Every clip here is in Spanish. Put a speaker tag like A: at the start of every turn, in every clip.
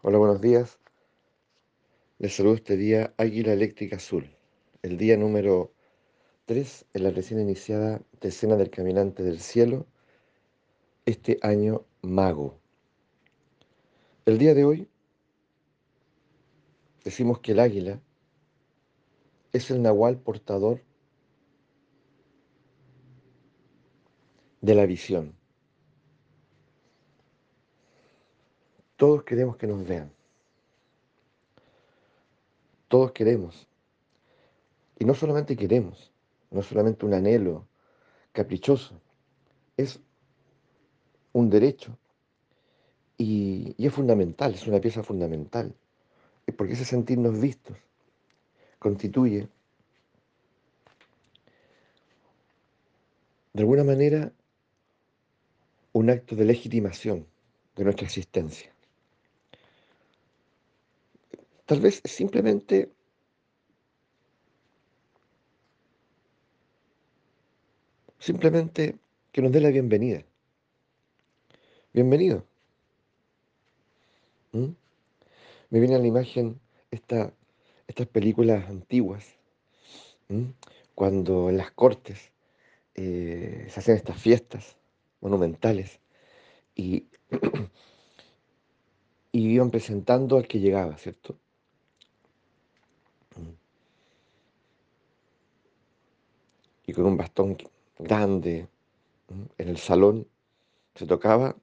A: Hola, buenos días. Les saludo este día Águila Eléctrica Azul, el día número 3 en la recién iniciada decena del Caminante del Cielo, este año mago. El día de hoy decimos que el águila es el nahual portador de la visión. Todos queremos que nos vean. Todos queremos. Y no solamente queremos, no solamente un anhelo caprichoso, es un derecho y, y, es fundamental, es una pieza fundamental, porque ese sentirnos vistos constituye de alguna manera un acto de legitimación de nuestra existencia. Tal vez simplemente simplemente que nos dé la bienvenida. Bienvenido. ¿Mm? Me viene a la imagen esta, estas películas antiguas, ¿Mm? cuando en las cortes eh, se hacen estas fiestas monumentales y, y iban presentando al que llegaba, ¿cierto? Y con un bastón grande en el salón se tocaba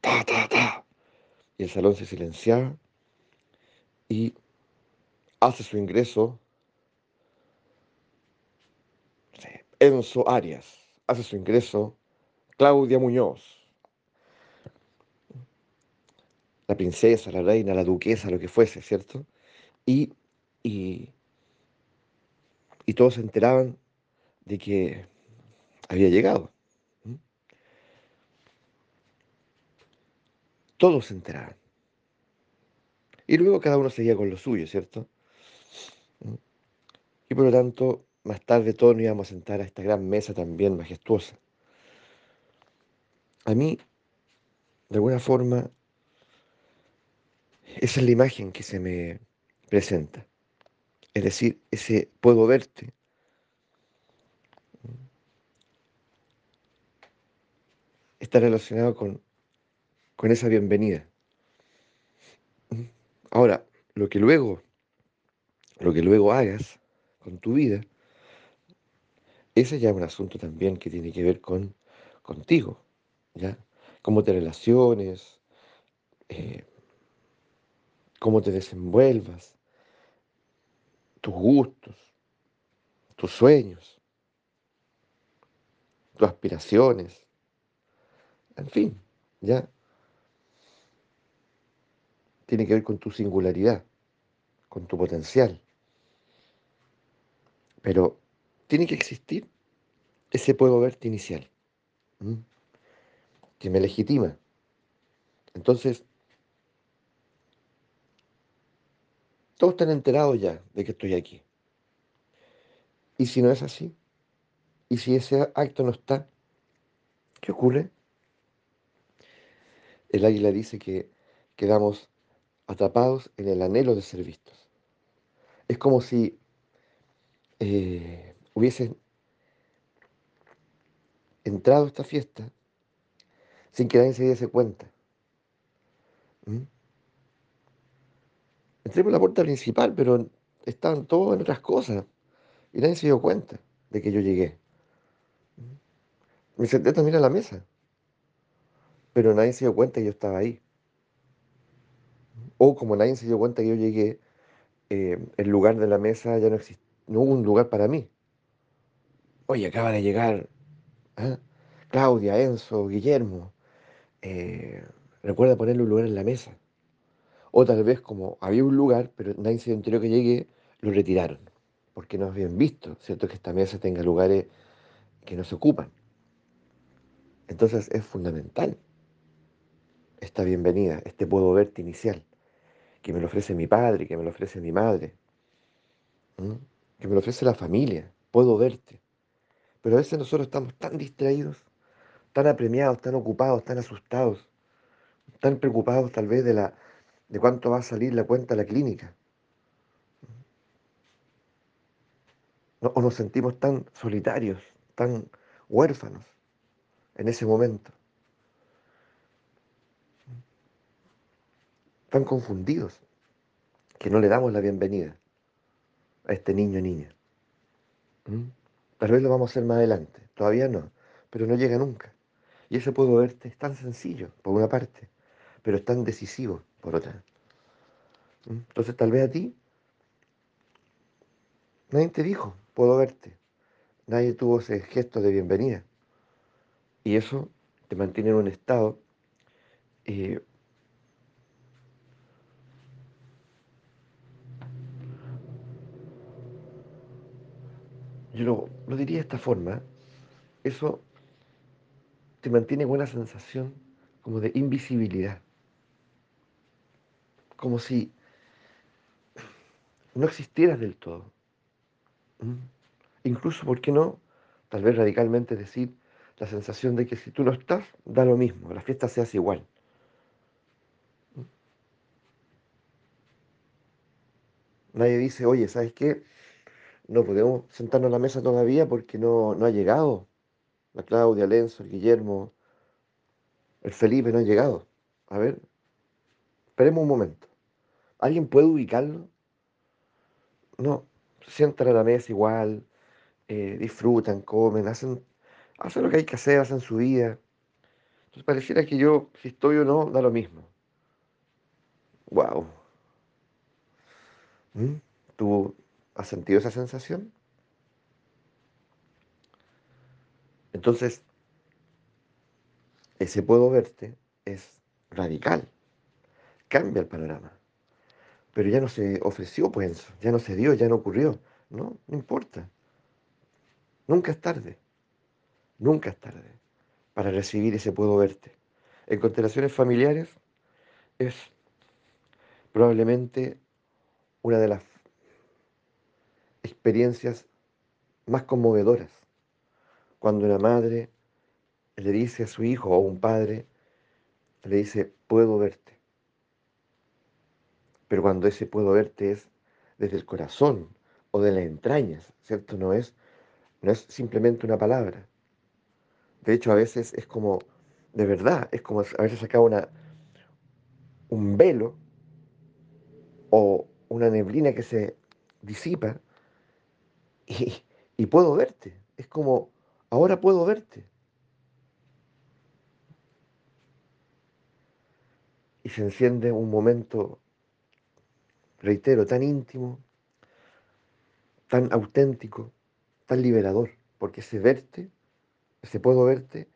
A: ta, ta, ta, y el salón se silenciaba y hace su ingreso Enzo Arias, hace su ingreso Claudia Muñoz, la princesa, la reina, la duquesa, lo que fuese, ¿cierto? Y, y, y todos se enteraban de que había llegado. Todos se enteraban. Y luego cada uno seguía con lo suyo, ¿cierto? Y por lo tanto, más tarde todos nos íbamos a sentar a esta gran mesa también majestuosa. A mí, de alguna forma, esa es la imagen que se me presenta. Es decir, ese puedo verte, está relacionado con, con esa bienvenida. Ahora, lo que luego, lo que luego hagas con tu vida, ese ya es un asunto también que tiene que ver con contigo, ¿ya? Cómo te relaciones, eh, cómo te desenvuelvas, tus gustos, tus sueños, tus aspiraciones, en fin, ya tiene que ver con tu singularidad, con tu potencial. Pero tiene que existir ese puedo verte inicial, que me legitima. Entonces, todos están enterados ya de que estoy aquí. Y si no es así, y si ese acto no está, ¿qué ocurre? El águila dice que quedamos atrapados en el anhelo de ser vistos. Es como si eh, hubiesen entrado a esta fiesta sin que nadie se diese cuenta. ¿Mm? Entré por la puerta principal, pero estaban todos en otras cosas y nadie se dio cuenta de que yo llegué. ¿Mm? Me senté también a la mesa pero nadie se dio cuenta que yo estaba ahí. O como nadie se dio cuenta que yo llegué, eh, el lugar de la mesa ya no existe, no hubo un lugar para mí. Oye, acaba de llegar ¿ah? Claudia, Enzo, Guillermo. Eh, recuerda ponerle un lugar en la mesa. O tal vez como había un lugar, pero nadie se enteró que llegué, lo retiraron. Porque no habían visto, ¿cierto? Que esta mesa tenga lugares que no se ocupan. Entonces es fundamental esta bienvenida, este puedo verte inicial, que me lo ofrece mi padre, que me lo ofrece mi madre, que me lo ofrece la familia, puedo verte. Pero a veces nosotros estamos tan distraídos, tan apremiados, tan ocupados, tan asustados, tan preocupados tal vez de la, de cuánto va a salir la cuenta a la clínica. ¿no? O nos sentimos tan solitarios, tan huérfanos en ese momento, tan confundidos, que no le damos la bienvenida a este niño o niña. ¿Mm? Tal vez lo vamos a hacer más adelante, todavía no, pero no llega nunca. Y ese puedo verte es tan sencillo, por una parte, pero es tan decisivo, por otra. ¿Mm? Entonces tal vez a ti nadie te dijo, puedo verte. Nadie tuvo ese gesto de bienvenida. Y eso te mantiene en un estado eh, yo lo, diría de esta forma, eso te mantiene una sensación como de invisibilidad, como si no existieras del todo. ¿Mm? Incluso, ¿por qué no? Tal vez radicalmente decir la sensación de que si tú no estás, da lo mismo, la fiesta se hace igual. ¿Mm? Nadie dice, oye, ¿sabes qué? No podemos sentarnos a la mesa todavía porque no, no ha llegado. La Claudia, Lenzo, el Guillermo, el Felipe no han llegado. A ver, esperemos un momento. ¿Alguien puede ubicarlo? No, sientan a la mesa igual, eh, disfrutan, comen, hacen, hacen lo que hay que hacer, hacen su vida. Entonces pareciera que yo, si estoy o no, da lo mismo. Wow. ¿Tú has sentido esa sensación? Entonces, ese puedo verte es radical, cambia el panorama. Pero ya no se ofreció, pues, ya no se dio, ya no ocurrió. No, no importa. Nunca es tarde, nunca es tarde para recibir ese puedo verte. En constelaciones familiares es probablemente una de las experiencias más conmovedoras. Cuando una madre le dice a su hijo o un padre, le dice, puedo verte. Pero cuando ese puedo verte es desde el corazón o de las entrañas, ¿cierto? No es, no es simplemente una palabra. De hecho, a veces es como, de verdad, es como a veces saca una, un velo o una neblina que se disipa y, puedo verte. Es como, ahora puedo verte. Y se enciende un momento, reitero, tan íntimo, tan auténtico, tan liberador, porque ese verte, ese puedo verte,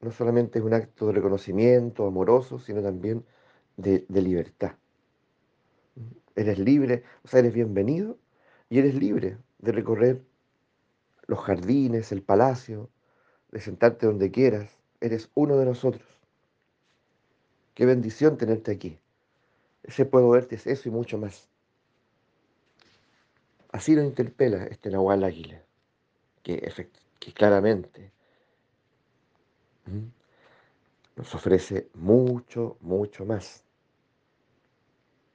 A: no solamente es un acto de reconocimiento amoroso, sino también de, de libertad. Eres libre, o sea, eres bienvenido y eres libre de recorrer los jardines, el palacio, de sentarte donde quieras. Eres uno de nosotros. Qué bendición tenerte aquí. Ese puedo verte es eso y mucho más. Así lo interpela este Nahual Águila, que, que claramente nos ofrece mucho, mucho más.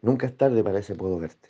A: Nunca es tarde para ese puedo verte.